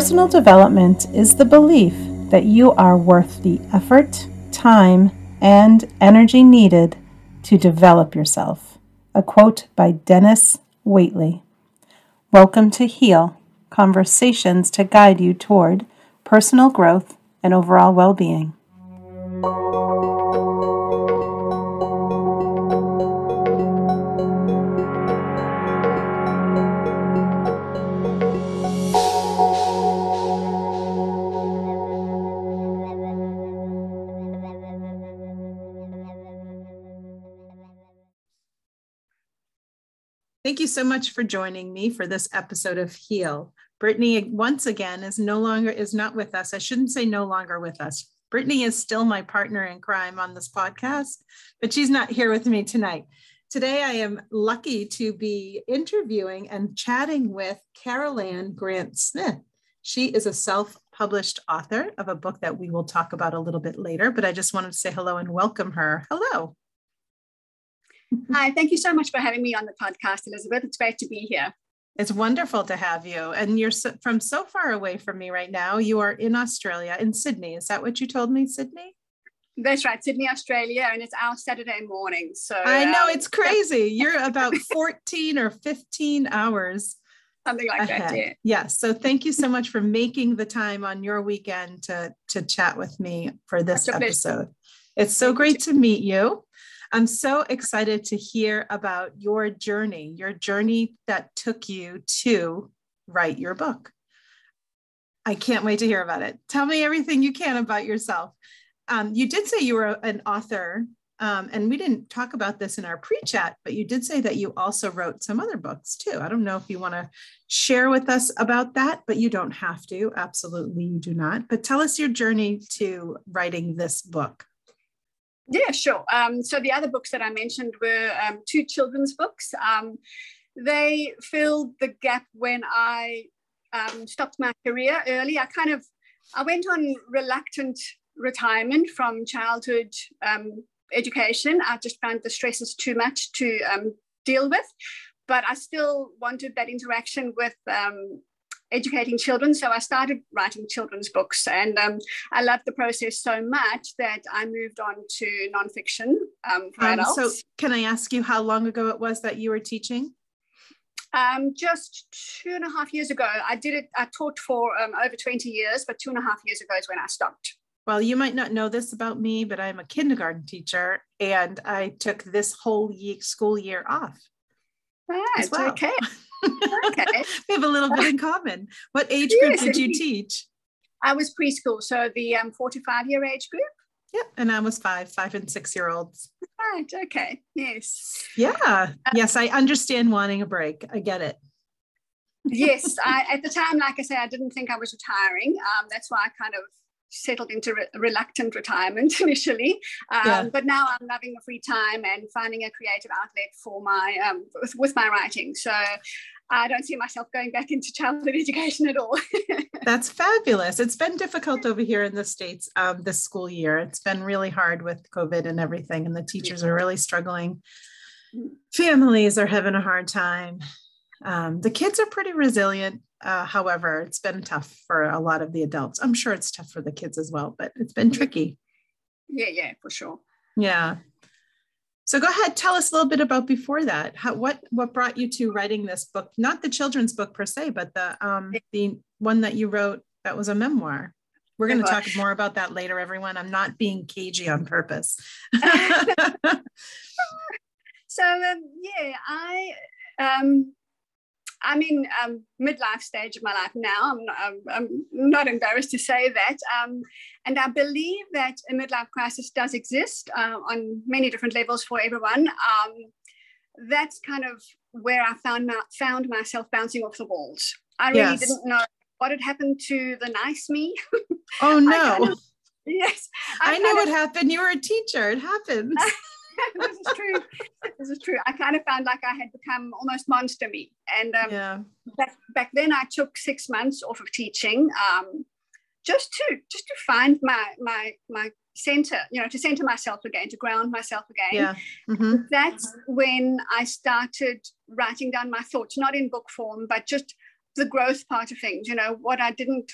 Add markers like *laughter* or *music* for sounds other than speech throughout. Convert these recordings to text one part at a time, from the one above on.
Personal development is the belief that you are worth the effort, time, and energy needed to develop yourself. A quote by Dennis Waitley. Welcome to Heal Conversations to guide you toward personal growth and overall well being. Thank you so much for joining me for this episode of Heal. Brittany once again is no longer is not with us. I shouldn't say no longer with us. Brittany is still my partner in crime on this podcast, but she's not here with me tonight. Today I am lucky to be interviewing and chatting with Carol Ann Grant Smith. She is a self-published author of a book that we will talk about a little bit later, but I just wanted to say hello and welcome her. Hello. Hi, thank you so much for having me on the podcast, Elizabeth. It's great to be here. It's wonderful to have you. And you're so, from so far away from me right now. You are in Australia, in Sydney. Is that what you told me, Sydney? That's right, Sydney, Australia, and it's our Saturday morning. So I know um, it's crazy. You're *laughs* about 14 or 15 hours. Something like ahead. that, yeah. Yes. So thank you so much for making the time on your weekend to to chat with me for this episode. It's so great to meet you. I'm so excited to hear about your journey, your journey that took you to write your book. I can't wait to hear about it. Tell me everything you can about yourself. Um, you did say you were an author, um, and we didn't talk about this in our pre chat, but you did say that you also wrote some other books too. I don't know if you want to share with us about that, but you don't have to. Absolutely, you do not. But tell us your journey to writing this book. Yeah, sure. Um, so the other books that I mentioned were um, two children's books. Um, they filled the gap when I um, stopped my career early. I kind of I went on reluctant retirement from childhood um, education. I just found the stresses too much to um, deal with, but I still wanted that interaction with educating children. So I started writing children's books, and um, I loved the process so much that I moved on to nonfiction um, for um, adults. So, can I ask you how long ago it was that you were teaching? Um, just two and a half years ago. I did it. I taught for um, over twenty years, but two and a half years ago is when I stopped. Well, you might not know this about me, but I'm a kindergarten teacher, and I took this whole year, school year off. Right. Well. Okay. *laughs* okay. *laughs* we have a little bit in common. What age group yes, did you teach? I was preschool, so the um, 45 year age group. Yep, and I was five, five and six year olds. Right. Okay. Yes. Yeah. Uh, yes, I understand wanting a break. I get it. yes, *laughs* I, at the time, like I say, I didn't think I was retiring. Um, that's why I kind of settled into re- reluctant retirement *laughs* initially. Um, yeah. But now I'm loving the free time and finding a creative outlet for my um, with, with, my writing. So I don't see myself going back into childhood *laughs* education at all. *laughs* That's fabulous. It's been difficult over here in the States um, this school year. It's been really hard with COVID and everything, and the teachers are really struggling. Mm. Families are having a hard time. Um, the kids are pretty resilient. Uh, however, it's been tough for a lot of the adults. I'm sure it's tough for the kids as well, but it's been tricky. Yeah, yeah, for sure. Yeah. So go ahead, tell us a little bit about before that. How, what what brought you to writing this book? Not the children's book per se, but the um, the one that you wrote that was a memoir. We're going to talk more about that later, everyone. I'm not being cagey on purpose. *laughs* *laughs* so um, yeah, I um, I'm in um, midlife stage of my life now. I'm not, I'm, I'm not embarrassed to say that. Um, and I believe that a midlife crisis does exist uh, on many different levels for everyone. Um, that's kind of where I found, my, found myself bouncing off the walls. I really yes. didn't know what had happened to the nice me. Oh, *laughs* no. Kind of, *laughs* yes. I, I know what happened. You were a teacher. It happens. *laughs* *laughs* this is true. This is true. I kind of found like I had become almost monster me. And um, yeah. back, back then I took six months off of teaching um, just to just to find my my my center, you know, to center myself again, to ground myself again. Yeah. Mm-hmm. That's when I started writing down my thoughts, not in book form, but just the growth part of things, you know, what I didn't,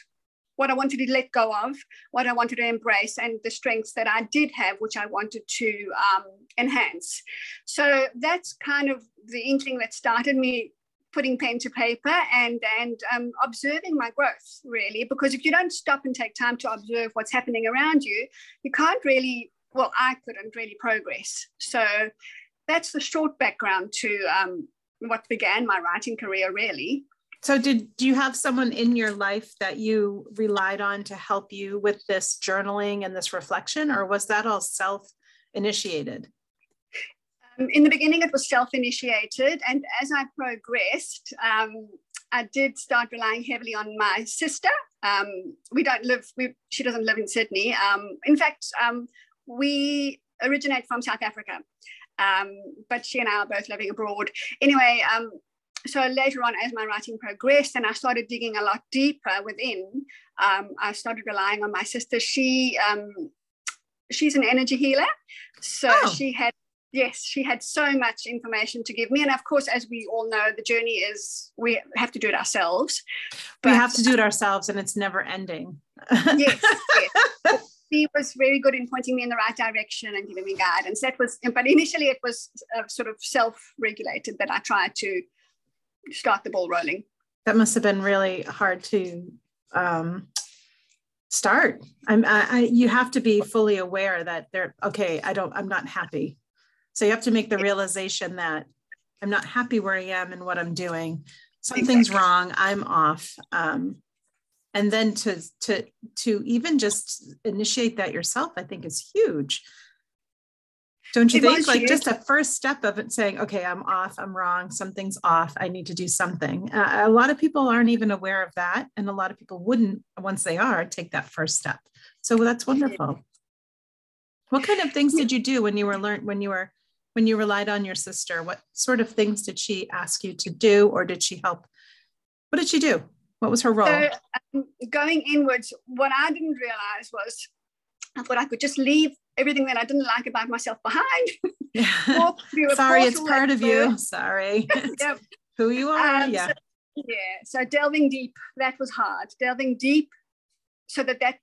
what I wanted to let go of, what I wanted to embrace, and the strengths that I did have, which I wanted to um, enhance. So that's kind of the inkling that started me putting pen to paper and and um, observing my growth really. Because if you don't stop and take time to observe what's happening around you you can't really well i couldn't really progress. So that's the short background to um, what began my writing career really so did do you have someone in your life that you relied on to help you with this journaling and this reflection or was that all self initiated um, in the beginning it was self initiated and as i progressed um, i did start relying heavily on my sister. Um, we don't live we, she doesn't live in sydney. Um, in fact um, we originate from south africa um, but she and I are both living abroad. Anyway, so later on, as my writing progressed and I started digging a lot deeper within, um, I started relying on my sister. She um, she's an energy healer, so oh. she had yes, she had so much information to give me. And of course, as we all know, the journey is we have to do it ourselves. But, we have to do it ourselves, and it's never ending. yes, yes *laughs* he was very good in pointing me in the right direction and giving me guidance. That was, but initially it was uh, sort of self-regulated that I tried to start the ball rolling. That must have been really hard to um, start. I'm, I, I, you have to be fully aware that they're okay. I don't, I'm not happy. So you have to make the realization that I'm not happy where I am and what I'm doing. Something's exactly. wrong. I'm off. Um, and then to to to even just initiate that yourself i think is huge don't you think? like just a first step of it saying okay i'm off i'm wrong something's off i need to do something. Uh, a lot of people aren't even aware of that and a lot of people wouldn't once they are take that first step. So that's wonderful. What kind of things did you do when you were learned when you were when you relied on your sister? What sort of things did she ask you to do or did she help? What did she do? What was her role? So, um, going inwards, what I didn't realize was I thought I could just leave everything that I didn't like about myself behind. *laughs* Sorry, it's part of you. Sorry. *laughs* yep. *laughs* Who you are. Um, yeah. So, yeah. So delving deep, that was hard. Delving deep so that that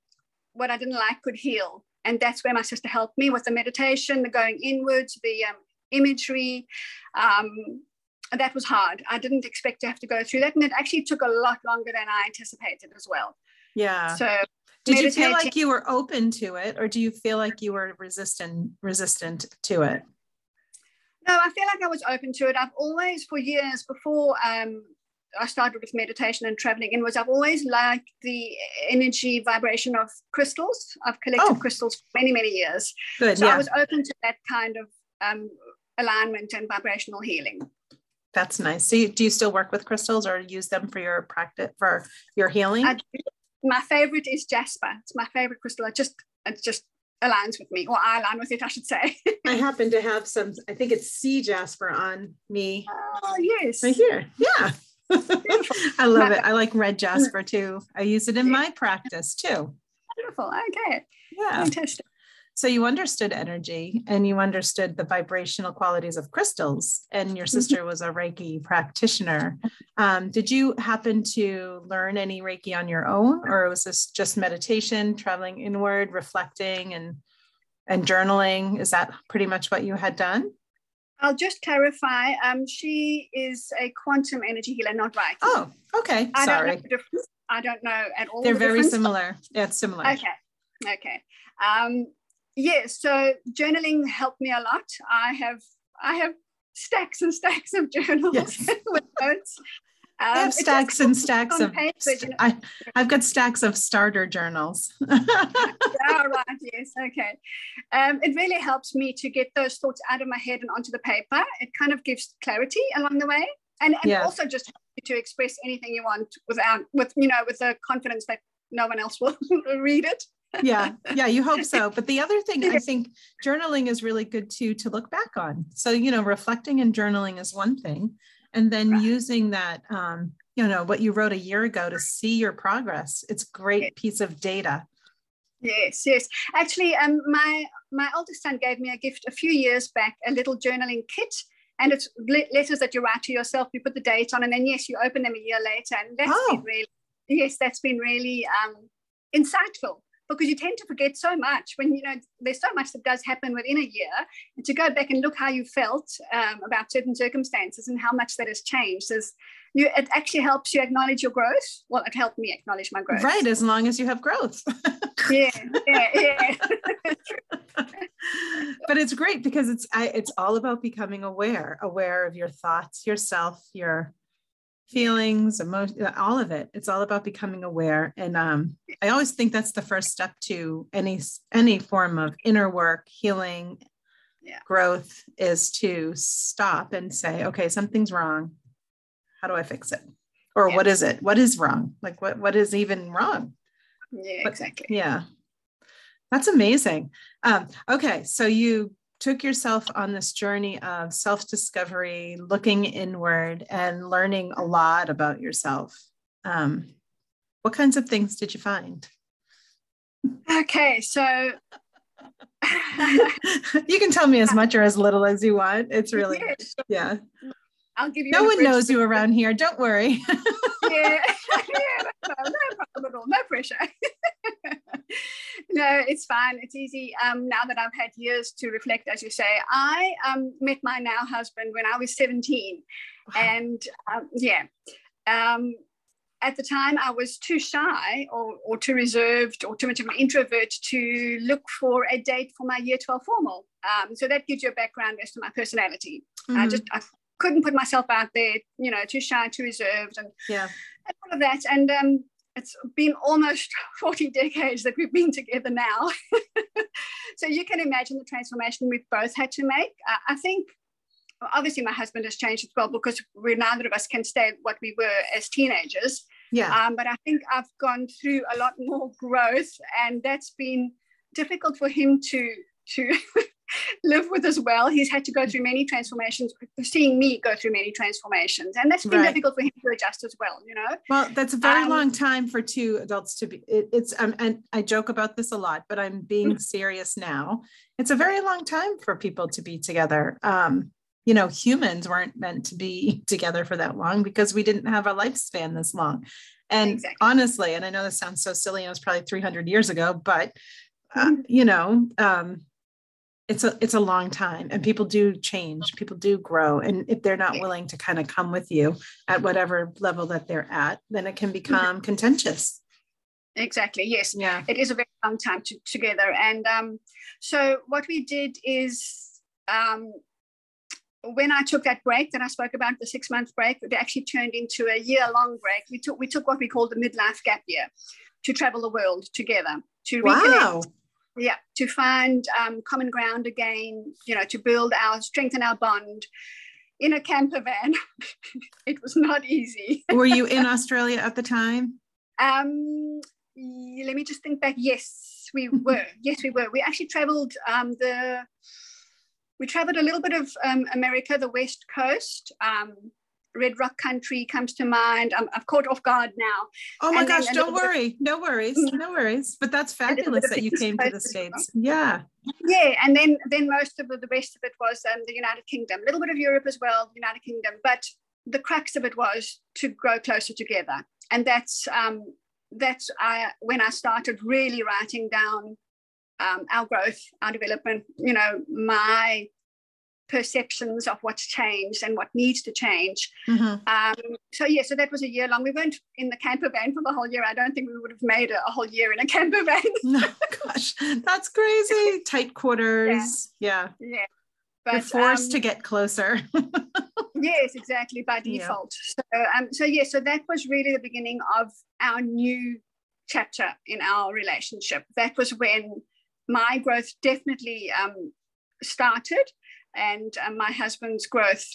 what I didn't like could heal. And that's where my sister helped me with the meditation, the going inwards, the um, imagery, um, that was hard. I didn't expect to have to go through that. And it actually took a lot longer than I anticipated as well. Yeah. So did you feel like you were open to it or do you feel like you were resistant resistant to it? No, I feel like I was open to it. I've always, for years before um, I started with meditation and traveling inwards, I've always liked the energy vibration of crystals. I've collected oh. crystals for many, many years. Good. So yeah. I was open to that kind of um, alignment and vibrational healing. That's nice. So, you, do you still work with crystals or use them for your practice for your healing? My favorite is jasper. It's my favorite crystal. It just it just aligns with me, or I align with it, I should say. I *laughs* happen to have some. I think it's sea jasper on me. Oh yes, right here. Yeah. *laughs* I love it. I like red jasper too. I use it in my practice too. Beautiful. Okay. Yeah. Fantastic. So you understood energy and you understood the vibrational qualities of crystals, and your mm-hmm. sister was a Reiki practitioner. Um, did you happen to learn any Reiki on your own, or was this just meditation, traveling inward, reflecting, and and journaling? Is that pretty much what you had done? I'll just clarify. Um, she is a quantum energy healer, not Reiki. Oh, okay. I Sorry. Don't know. I don't know at all. They're the very similar. Yeah, it's similar. Okay. Okay. Um, yes so journaling helped me a lot i have i have stacks and stacks of journals yes. *laughs* with notes um, I have stacks and stacks of. Paper, you know. I, I've got stacks of starter journals. *laughs* oh, right. Yes. Okay. Um, it really helps me to get those thoughts out of my head and onto the paper. It kind of gives clarity along the way, and, and yes. also just to express anything you want without, with you know, with the confidence that no one else will *laughs* read it yeah yeah you hope so. But the other thing i *laughs* think journaling is really good too to look back on. So you know reflecting and journaling is one thing and then right. using that um, you know what you wrote a year ago to see your progress. It's a great piece of data. Yes yes. Actually um my my oldest son gave me a gift a few years back a little journaling kit and it's letters that you write to yourself. You put the date on, and then yes, you open them a year later, and that's oh. been really yes, that's been really um, insightful because you tend to forget so much when you know there's so much that does happen within a year and to go back and look how you felt um, about certain circumstances and how much that has changed is you it actually helps you acknowledge your growth. Well it helped me acknowledge my growth. Right as long as you have growth. *laughs* Yeah yeah yeah. *laughs* But it's great because it's I, it's all about becoming aware aware of your thoughts yourself your feelings emotion all of it. It's all about becoming aware. And um, i always think that's the first step to any any form of inner work healing yeah. growth is to stop and say okay something's wrong. How do i fix it? Or yeah. what is it? What is wrong? Like what what is even wrong? Yeah exactly. yeah. That's amazing. Um, okay so you took yourself on this journey of self discovery, looking inward, and learning a lot about yourself. Um, what kinds of things did you find? Okay, so *laughs* you can tell me as *laughs* much or as little as you want. It's really, yeah. I'll give you. No one knows you around here. Don't worry. *laughs* yeah, yeah no, no problem at all. No pressure. *laughs* no, it's fine. It's easy. Um, now that I've had years to reflect, as you say, I um, met my now husband when I was 17. Wow. And um, yeah, um, at the time I was too shy or, or too reserved or too much of an introvert to look for a date for my year 12 formal. Um, so that gives you a background as to my personality. Mm-hmm. I just I couldn't put myself out there, you know, too shy, too reserved, and, yeah. and all of that. And um, it's been almost *laughs* 40 decades that we've been together now. *laughs* so you can imagine the transformation we've both had to make. I think obviously my husband has changed as well because we neither of us can stay what we were as teenagers. Yeah. Um, but I think I've gone through a lot more *laughs* growth, and that's been difficult for him to to live with as well. He's had to go through many transformations, seeing me go through many transformations. And that's been right. difficult for him to adjust as well, you know? Well, that's a very um, long time for two adults to be, it, it's, um, and I joke about this a lot, but I'm being mm-hmm. serious now. It's a very long time for people to be together. Um, you know, humans weren't meant to be *laughs* together for that long because we didn't have a lifespan this long. And exactly. honestly, and I know this sounds so silly, and it was probably 300 years ago, but uh, mm-hmm. you know, um, it's a it's a long time and people do change people do grow and if they're not willing to kind of come with you at whatever level that they're at then it can mm-hmm. become contentious exactly yes yeah it is a very long time to, together and um, so what we did is um, when I took that break that I spoke about, the six month break, it actually turned into a year long break. We took we took what we call the midlife gap year to travel the world together to wow. reconnect yeah to find um, common ground again you know to build our strengthen our bond in a camper van. *laughs* It was not easy. Were you in *laughs* australia at the time? Um let me just think back. Yes we were. *laughs* Yes we were. We actually traveled um, the we traveled a little bit of um, america the west coast um, Red Rock Country comes to mind. I'm, I've caught off guard now. Oh my and gosh, don't worry. Bit, no worries. Mm-hmm. No worries. But that's fabulous that you came to the States. Yeah. Yeah. And then then most of the, the rest of it was um, the United Kingdom, a little bit of Europe as well, United Kingdom. But the crux of it was to grow closer together. And that's um, that's I, when I started really writing down um, our growth, our development, you know, my perceptions of what's changed and what needs to change. Mm-hmm. Um, so yeah, so that was a year long. We weren't in the camper van for the whole year. I don't think we would have made a, a whole year in a camper van. *laughs* no, gosh, that's crazy. *laughs* Tight quarters. Yeah. Yeah. yeah. But, You're forced um, to get closer. *laughs* yes, exactly by default. Yeah. So, um, so yeah, so that was really the beginning of our new chapter in our relationship. That was when my growth definitely um, started and uh, my husband's growth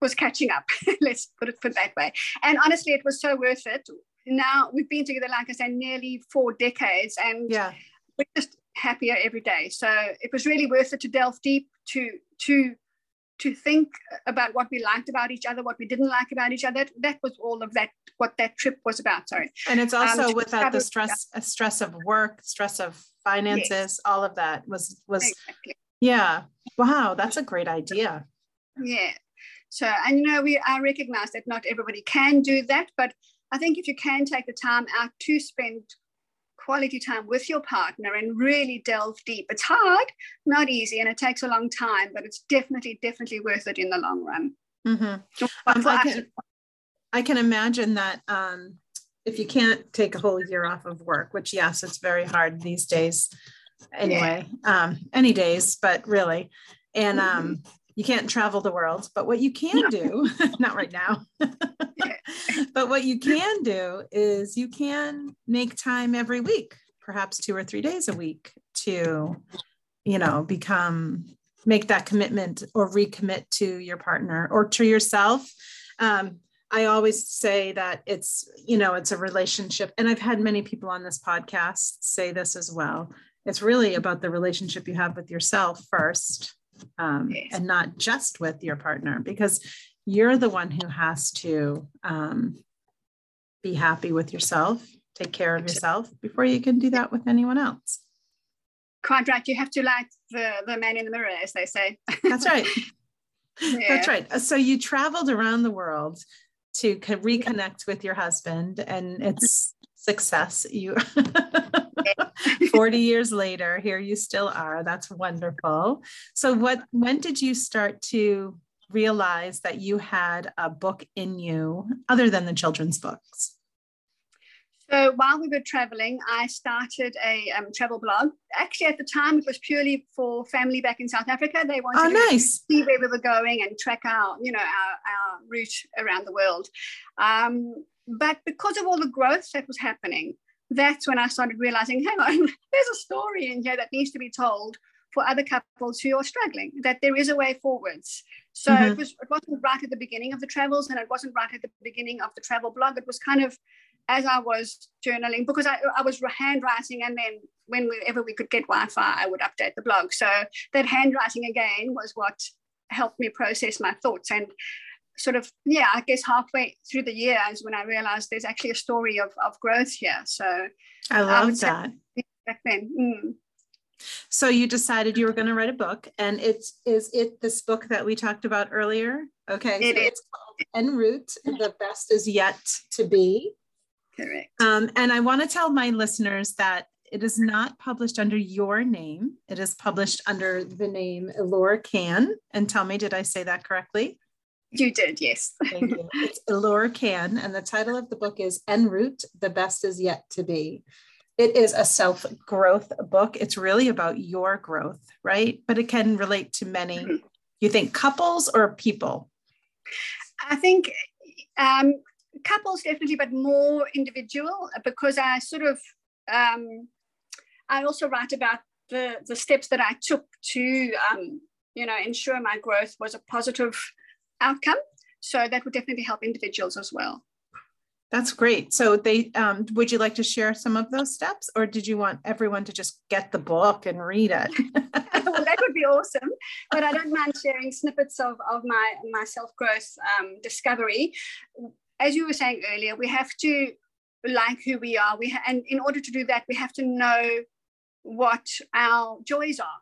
was catching up. *laughs* Let's put it put that way. And honestly, it was so worth it. Now we've been together, like I said, nearly four decades, and yeah, we're just happier every day. So it was really worth it to delve deep to to to think about what we liked about each other, what we didn't like about each other. That, that was all of that, what that trip was about. Sorry. And it's also um, without the stress, stress of work, stress of finances, yes. all of that was was exactly. Yeah. Wow, that's a great idea. Yeah. So, and you know, we I recognize that not everybody can do that, but I think if you can take the time out to spend quality time with your partner and really delve deep, it's hard, not easy, and it takes a long time, but it's definitely, definitely worth it in the long run. Mm-hmm. Um, I, can, I can imagine that um, if you can't take a whole year off of work, which yes, it's very hard these days anyway, yeah. um, any days, but really, and um, you can't travel the world, but what you can no. do, *laughs* not right now, *laughs* but what you can do is you can make time every week, perhaps two or three days a week to, you know, become, make that commitment or recommit to your partner or to yourself. Um, I always say that it's, you know, it's a relationship. And I've had many people on this podcast say this as well. It's really about the relationship you have with yourself first um, and not just with your partner because you're the one who has to um, be happy with yourself, take care of yourself before you can do that with anyone else. Quite right. You have to like the, the man in the mirror, as they say. That's right. *laughs* yeah. That's right. So you traveled around the world to reconnect with your husband, and it's success. You *laughs* *laughs* 40 years later, here you still are. That's wonderful. So what when did you start to realize that you had a book in you other than the children's books? So while we were traveling, I started a um, travel blog. Actually, at the time, it was purely for family back in South Africa. They wanted oh, nice. to see where we were going and track our, you know, our, our route around the world. Um, but because of all the growth that was happening, that's when I started realizing, hang on, *laughs* there's a story in here that needs to be told for other couples who are struggling, that there is a way forwards. So mm-hmm. it was it wasn't right at the beginning of the travels and it wasn't right at the beginning of the travel blog. It was kind of as I was journaling because I, I was handwriting and then whenever we could get Wi-Fi, I would update the blog. So that handwriting again was what helped me process my thoughts. And sort of yeah i guess halfway through the year is when i realized there's actually a story of, of growth here so i love I that back then mm. so you decided you were going to write a book and it's is it this book that we talked about earlier okay it so is. it's called en route the best is yet to be correct um, and i want to tell my listeners that it is not published under your name. It is published under the name Elora Canne. And tell me, did I say that correctly? You did, yes. *laughs* Thank you. It's Elora Canne, and the title of the book is En route, The Best Is Yet to Be. It is a self growth book. It's really about your growth, right? But it can relate to many, mm-hmm. you think couples or people? I think um, couples definitely, but more individual because I sort of, um, I also write about the, the steps that I took to, um, you know, ensure my growth was a positive outcome. So that would definitely help individuals as well. That's great. So they um, would you like to share some of those steps or did you want everyone to just get the book and read it? *laughs* well, that would be awesome. But I don't mind sharing snippets of, of my, my self-growth um, discovery. As you were saying earlier, we have to like who we are. We ha- and in order to do that, we have to know what our joys are.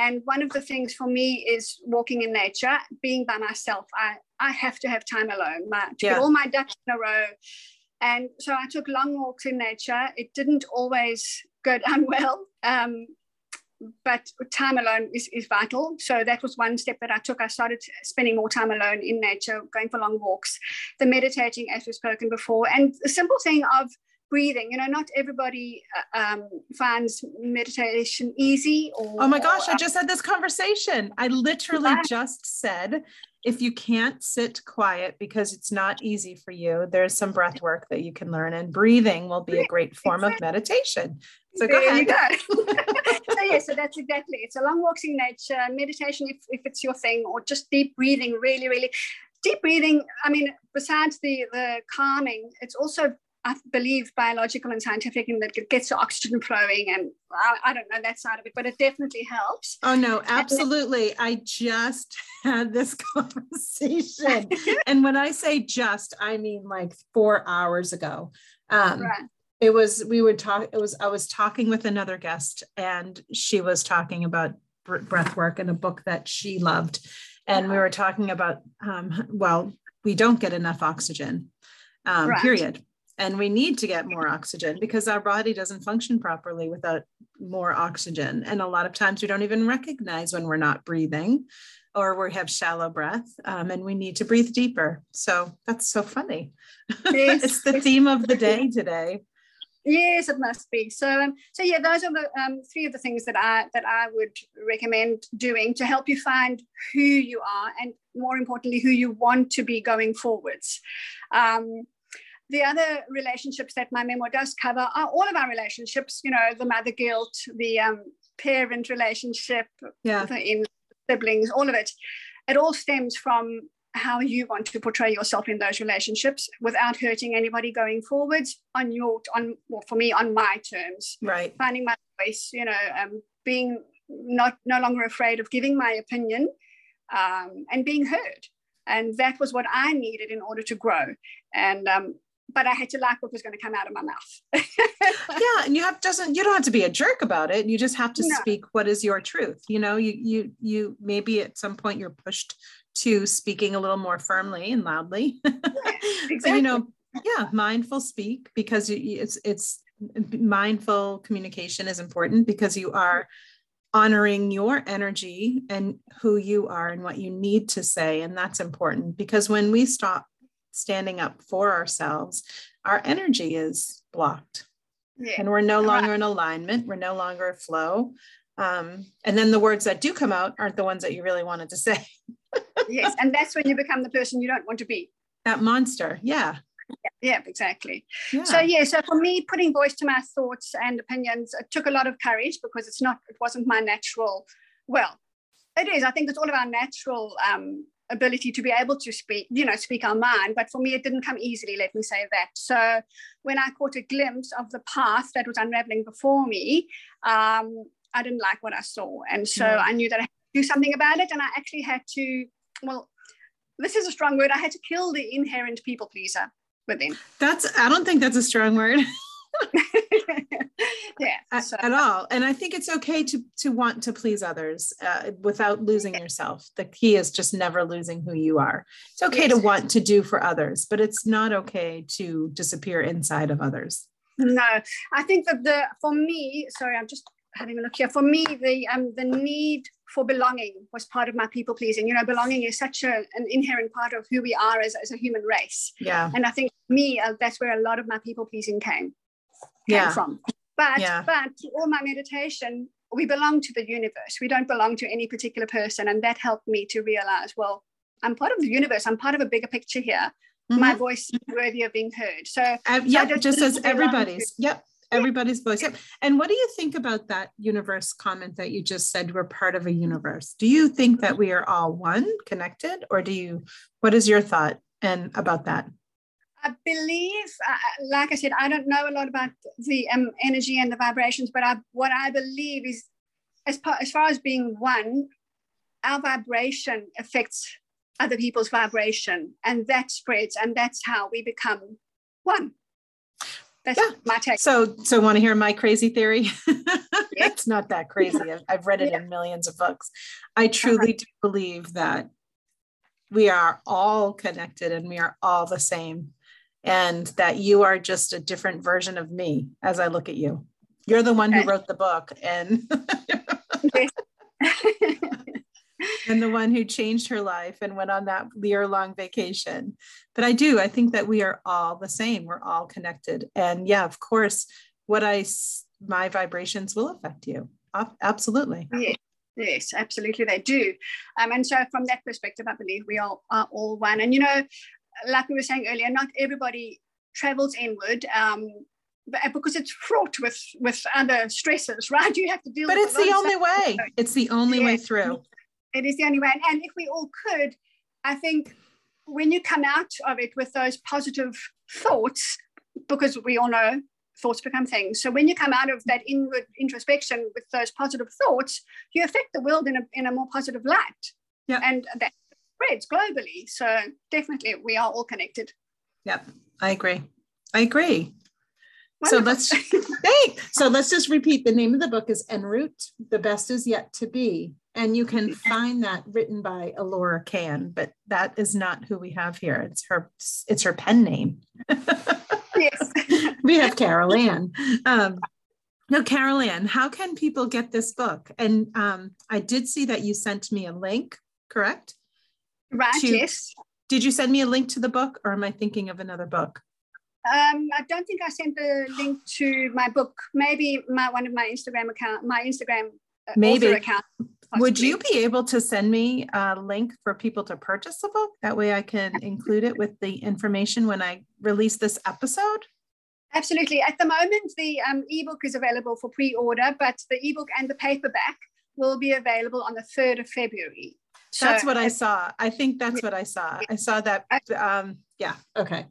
And one of the things for me is walking in nature, being by myself. I, I have to have time alone my, to yeah. get all my ducks in a row. And so I took long walks in nature. It didn't always go *laughs* down well. Um, but time alone is, is vital. So that was one step that I took. I started spending more time alone in nature, going for long walks, the meditating, as we've spoken before, and the simple thing of breathing. You know, not everybody uh, um, finds meditation easy. Or, oh my gosh, I just had this conversation. I literally yeah. just said, if you can't sit quiet because it's not easy for you, there's some breath work that you can learn, and breathing will be a great form of meditation. So there go ahead. Go. *laughs* *laughs* so yeah, so that's exactly. It's a long walks in nature, meditation if, if it's your thing, or just deep breathing. Really, really deep breathing. I mean, besides the the calming, it's also I believe biological and scientific in that it gets the oxygen flowing and I, I, don't know that side of it, but it definitely helps. Oh no, absolutely. I just *laughs* had this *laughs* conversation. *laughs* and when I say just, I mean like four hours ago. Um, right. It was, we would talk, it was, I was talking with another guest and she was talking about breath work and a book that she loved and we were talking about um, well we don't get enough oxygen um, right. period and we need to get more oxygen because our body doesn't function properly without more oxygen. And a lot of times we don't even recognize when we're not breathing or we have shallow breath um, and we need to breathe deeper. So that's so funny. *laughs* It's the theme of the day today. Yes, it must be. So, um, so yeah, those are the um, three of the things that I that I would recommend doing to help you find who you are, and more importantly, who you want to be going forwards. Um, the other relationships that my memoir does cover are all of our relationships. You know, the mother guilt, the um, parent relationship, yeah. the siblings, all of it. It all stems from how you want to portray yourself in those relationships without hurting anybody going forwards on your on well, for me on my terms right finding my voice you know um, being not no longer afraid of giving my opinion um, and being heard and that was what i needed in order to grow and um, but I had to like what was going to come out of my mouth. *laughs* yeah, and you have doesn't you don't have to be a jerk about it. You just have to no. speak what is your truth. You know, you you you maybe at some point you're pushed to speaking a little more firmly and loudly. Yeah, exactly. so, you know, yeah, mindful speak because it's it's mindful communication is important because you are honoring your energy and who you are and what you need to say and that's important because when we stop standing up for ourselves our energy is blocked yeah. and we're no longer in alignment we're no longer a flow um, and then the words that do come out aren't the ones that you really wanted to say *laughs* yes, and that's when you become the person you don't want to be. That monster, yeah. Yeah, yeah exactly. Yeah. So yeah, so for me, putting voice to my thoughts and opinions, it took a lot of courage because it's not, it wasn't my natural. Well, it is. I think it's all of our natural um, ability to be able to speak, you know, speak our mind. But for me, it didn't come easily. Let me say that. So when I caught a glimpse of the path that was unraveling before me, um, I didn't like what I saw, and so mm. I knew that I had to do something about it. And I actually had to, well, this is a strong word. I had to kill the inherent people pleaser within. That's, I don't think that's a strong word. *laughs* *laughs* yeah so. at, all and i think it's okay to to want to please others uh, without losing yourself the key is just never losing who you are it's okay yes. to want to do for others but it's not okay to disappear inside of others no i think that the for me sorry i'm just having a look here. For me, the um, the need for belonging was part of my people pleasing. You know, belonging is such a, an inherent part of who we are as, as a human race. Yeah. And I think me, uh, that's where a lot of my people pleasing came, came yeah. from. But yeah. but all my meditation, we belong to the universe. We don't belong to any particular person, and that helped me to realize, well, I'm part of the universe. I'm part of a bigger picture here. Mm-hmm. My voice is worthy of being heard. So, uh, yeah, so just as everybody's. To, yep everybody's voice. Yep. And what do you think about that universe comment that you just said? We're part of a universe. Do you think that we are all one, connected, or do you? What is your thought and about that? I believe, uh, like I said, I don't know a lot about the um, energy and the vibrations, but I, what I believe is, as, par, as far as being one, our vibration affects other people's vibration, and that spreads, and that's how we become one. That's yeah. my take. So, so want to hear my crazy theory? *laughs* it's not that crazy. I've, I've read it yeah. in millions of books. I truly uh-huh. do believe that we are all connected and we are all the same, and that you are just a different version of me as I look at you. You're the one who wrote the book, and *laughs* *laughs* and the one who changed her life and went on that year long vacation. But I do, I think that we are all the same. We're all connected. And yeah, of course, what I, my vibrations will affect you. Absolutely. Yes, yes absolutely, they do. Um, and so, from that perspective, I believe we all are all one. And, you know, like we were saying earlier, not everybody travels inward. Um, because it's fraught with with other stresses, *laughs* right? You have to deal. But it's the only way. It's the only yeah. way through. It is the only way. And if we all could, I think when you come out of it with those positive thoughts, because we all know thoughts become things. So when you come out of that inward introspection with those positive thoughts, you affect the world in a, in a more positive light. Yeah. And that spreads globally. So definitely we are all connected. Yep. I agree. I agree. Wonderful. So let's. *laughs* So let's just repeat. The name of the book is En route. The best is yet to be. And you can find that written by Elora Canne, but that is not who we have here. It's her, it's her pen name. *laughs* yes. *laughs* we have Carol Ann. Um, no, Carol Ann, how can people get this book? And um, I did see that you sent me a link, correct? Right, to, yes. Did you send me a link to the book or am I thinking of another book? Um, I don't think I sent the link to my book. Maybe my one of my Instagram account, my Instagram uh, maybe account. Possibly. Would you be able to send me a link for people to purchase the book? That way I can include it with the information when I release this episode. Absolutely. At the moment, the um, ebook is available for pre-order, but the ebook and the paperback will be available on the 3rd of February. So that's what I saw. I think that's what I saw. I saw that. Um, yeah. Okay.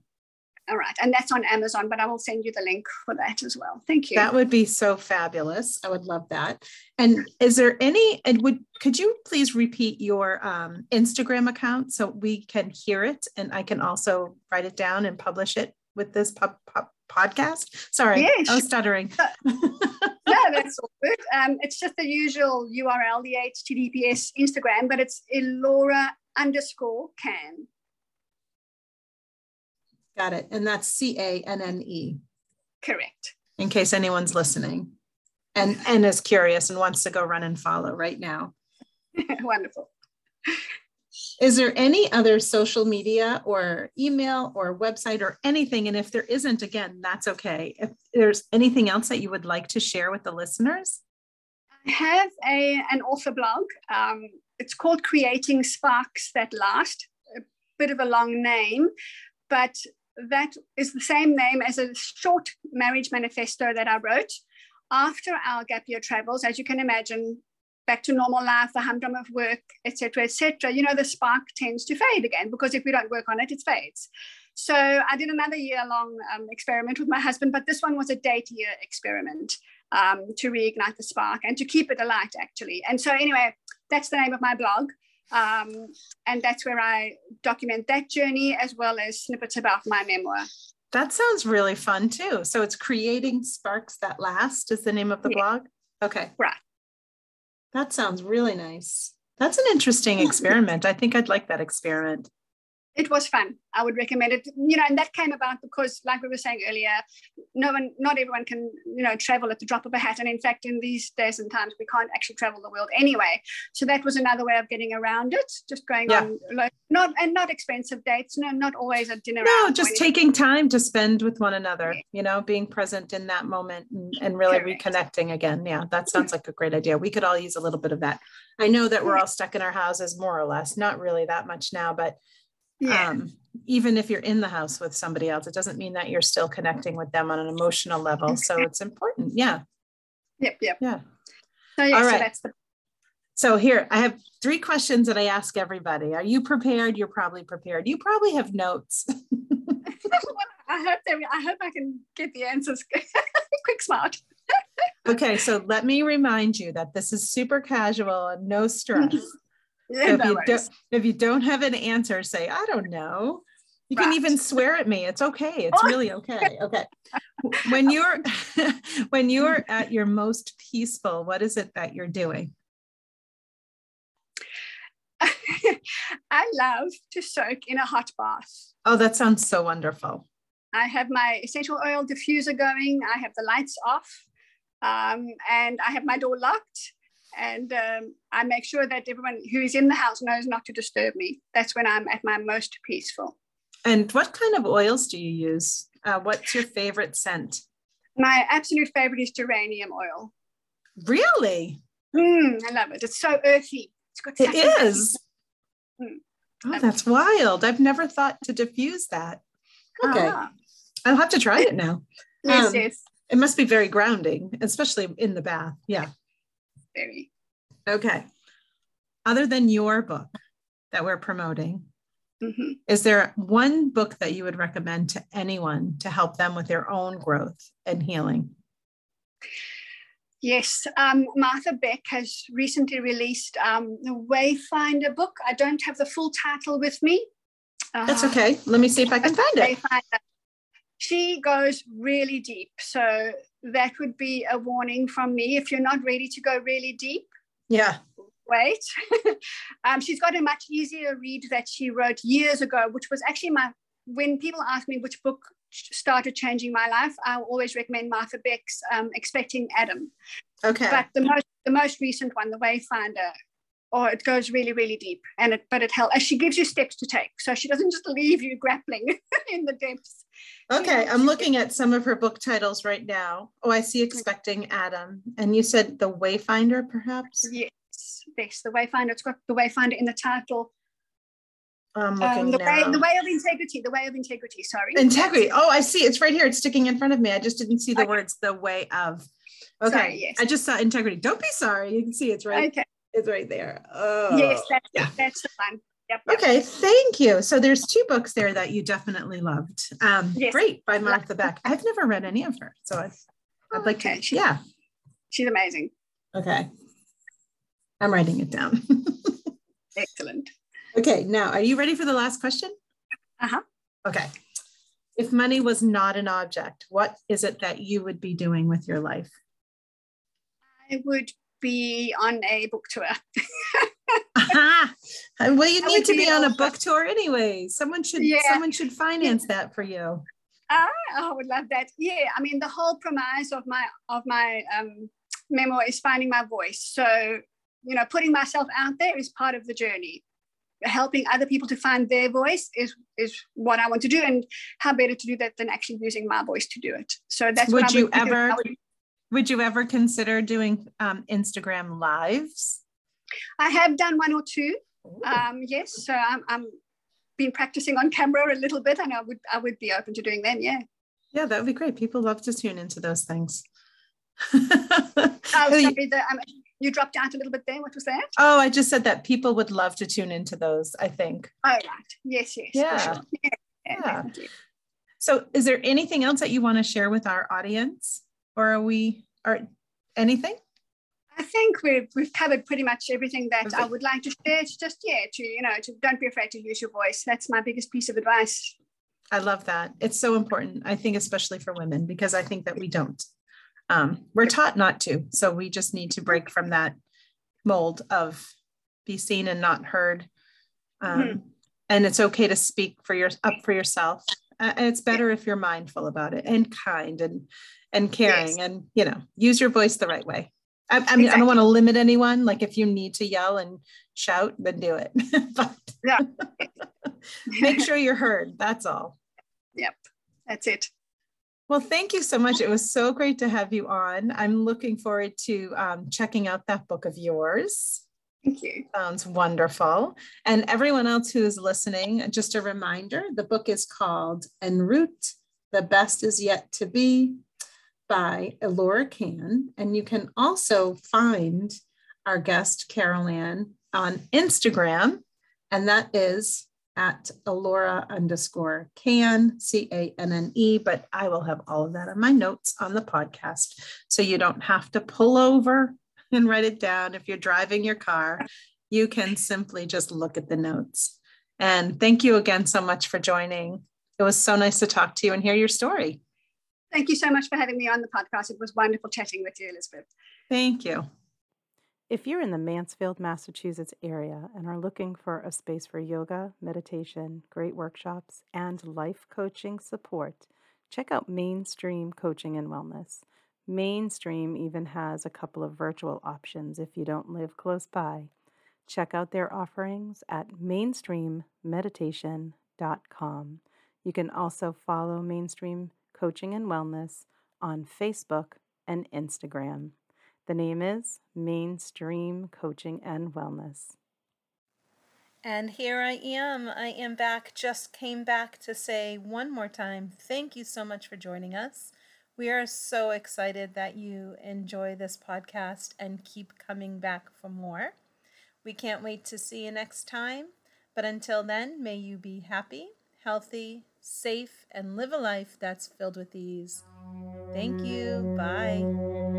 All right. And that's on Amazon, but I will send you the link for that as well. Thank you. That would be so fabulous. I would love that. And is there any, and would, could you please repeat your um, Instagram account so we can hear it and I can also write it down and publish it with this pop, pop, podcast? Sorry, yes. I was stuttering. *laughs* *laughs* that's all good. Um, it's just the usual URL, the HTTPS Instagram, but it's Elora underscore can. Got it. And that's C A N N E. Correct. In case anyone's listening and, and is curious and wants to go run and follow right now. *laughs* Wonderful. Is there any other social media or email or website or anything? And if there isn't, again, that's okay. If there's anything else that you would like to share with the listeners? I have a, an author blog. Um, it's called Creating Sparks That Last, a bit of a long name, but that is the same name as a short marriage manifesto that I wrote after our gap year travels. As you can imagine, back to normal life, the humdrum of work, etc., etc. You know, the spark tends to fade again because if we don't work on it, it fades. So I did another year-long um, experiment with my husband, but this one was a date-year experiment um, to reignite the spark and to keep it alight, actually. And so anyway, that's the name of my blog. Um, and that's where I document that journey as well as snippets about my memoir. That sounds really fun too. So it's Creating Sparks That Last is the name of the yeah. blog? Okay. Right. That sounds really nice. That's an interesting experiment. I think I'd like that experiment it was fun. I would recommend it. You know, and that came about because, like we were saying earlier, no one, not everyone can, you know, travel at the drop of a hat. And in fact, in these days and times, we can't actually travel the world anyway. So that was another way of getting around it. Just going yeah. on, like, not and not expensive dates. No, not always a dinner. No, just taking time to spend with one another. Yeah. You know, being present in that moment and, and really Correct. reconnecting again. Yeah, that sounds like a great idea. We could all use a little bit of that. I know that we're all stuck in our houses more or less. Not really that much now, but yeah. Um, even if you're in the house with somebody else, it doesn't mean that you're still connecting with them on an emotional level. So it's important. Yeah. Yep. Yep. Yeah. So, yeah, All right. So, that's the- so here I have three questions that I ask everybody. Are you prepared? You're probably prepared. You probably have notes. *laughs* *laughs* I hope I hope I can get the answers *laughs* quick smart. okay, so let me remind you that this is super casual and no stress. *laughs* If, you don't, if you don't have an answer, say, I don't know. You right. can even swear at me. It's okay. *laughs* It's really okay. Okay. when you're *laughs* when you're at your most peaceful, what is it that you're doing? I love to soak in a hot bath. Oh, that sounds so wonderful. I have my essential oil diffuser going. I have the lights off, um, and I have my door locked and um, I make sure that everyone who is in the house knows not to disturb me. That's when I'm at my most peaceful. And what kind of oils do you use? Uh, what's your favorite scent? My absolute favorite is geranium oil. Really? Mm, I love it. It's so earthy. It's got it is. Mm. Oh, that's wild. I've never thought to diffuse that. Okay. Ah. I'll have to try it now. *laughs* yes, um, yes. It must be very grounding, especially in the bath. Yeah Okay. Other than your book that we're promoting, mm-hmm. is there one book that you would recommend to anyone to help them with their own growth and healing? Yes, um, Martha Beck has recently released um, the Wayfinder book. I don't have the full title with me. That's uh, okay. Let me see if I can find it. She goes really deep. So that would be a warning from me if you're not ready to go really deep. Yeah. wait. *laughs* um, she's got a much easier read that she wrote years ago, which was actually my, when people ask me which book started changing my life, I always recommend Martha Beck's um, Expecting Adam. Okay. But the most, the most recent one, The Wayfinder, or it goes really, really deep. And it, but it helps. She gives you steps to take. So she doesn't just leave you grappling *laughs* in the depths. Okay, I'm looking at some of her book titles right now. Oh, I see Expecting Adam. And you said The Wayfinder, perhaps? Yes, yes, The Wayfinder. It's got The Wayfinder in the title. I'm looking um, the now. way the way of integrity. The way of integrity. Sorry. Integrity. Oh, I see. It's right here. It's sticking in front of me. I just didn't see the okay. words. The way of. Okay. Sorry, yes. I just saw integrity. Don't be sorry. You can see it's right. Okay. It's right there. Oh. Yes, that's yeah. that's the one. Yep, yep. Okay, thank you. So there's two books there that you definitely loved. Um, yes. Great by Martha Beck. I've never read any of her, so I'd, I'd like okay. to. Yeah, she's amazing. Okay, I'm writing it down. *laughs* Excellent. Okay, now are you ready for the last question? Uh huh. Okay. If money was not an object, what is it that you would be doing with your life? I would be on a book tour. *laughs* uh-huh. Well, you need to be, on a book tour anyway. Someone should yeah. someone should finance yeah. that for you. Ah, I would love that. Yeah, I mean the whole premise of my of my um, memoir is finding my voice. So you know, putting myself out there is part of the journey helping other people to find their voice is is what I want to do, and how better to do that than actually using my voice to do it. So that's would you ever would, would, you ever consider doing um, Instagram lives? I have done one or two. Um, yes, so I'm, I'm been practicing on camera a little bit, and I would I would be open to doing them. Yeah. Yeah, that would be great. People love to tune into those things. oh, *laughs* sorry, the, um, you dropped out a little bit there. What was that? Oh, I just said that people would love to tune into those, I think. Oh, right. Yes, yes. Yeah. Sure. yeah, yeah. So is there anything else that you want to share with our audience? Or are we or anything? I think we've we've covered pretty much everything that. I would like to share. It's just yeah, to you know, to don't be afraid to use your voice. That's my biggest piece of advice. I love that. It's so important. I think especially for women because I think that we don't um, we're taught not to. So we just need to break from that mold of be seen and not heard. Um, mm-hmm. And it's okay to speak for your up for yourself. Uh, and it's better if you're mindful about it and kind and and caring yes. and you know use your voice the right way. I, I mean, exactly. I don't want to limit anyone. Like if you need to yell and shout, then do it. *laughs* but yeah. *laughs* make sure you're heard. That's all. Yep, that's it. Well, thank you so much. It was so great to have you on. I'm looking forward to um, checking out that book of yours. Thank you. Sounds wonderful. And everyone else who is listening, just a reminder the book is called En route, The Best Is Yet to Be by Elora Canne. And you canne also find our guest, Carol Ann, on Instagram, and that is at Elora underscore can, C A N N E, but I will have all of that on my notes on the podcast. So you don't have to pull over and write it down. If you're driving your car, you can simply just look at the notes. And thank you again so much for joining. It was so nice to talk to you and hear your story. Thank you so much for having me on the podcast. It was wonderful chatting with you, Elizabeth. Thank you. If you're in the Mansfield, Massachusetts area and are looking for a space for yoga, meditation, great workshops, and life coaching support, check out Mainstream Coaching and Wellness. Mainstream even has a couple of virtual options if you don't live close by. Check out their offerings at mainstreammeditation.com. You can also follow Mainstream Coaching and Wellness on Facebook and Instagram. The name is Mainstream Coaching and Wellness. And here I am. I am back. Just came back to say one more time thank you so much for joining us. We are so excited that you enjoy this podcast and keep coming back for more. We can't wait to see you next time. But until then, may you be happy, healthy, safe, and live a life that's filled with ease. Thank you. Bye.